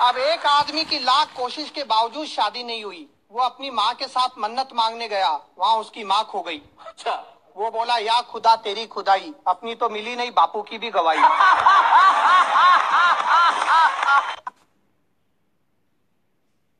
अब एक आदमी की लाख कोशिश के बावजूद शादी नहीं हुई। वो अपनी माँ के साथ मन्नत मांगने गया। वहाँ उसकी माँ खो गई। अच्छा। वो बोला या खुदा तेरी खुदाई। अपनी तो मिली नहीं बापू की भी गवाही।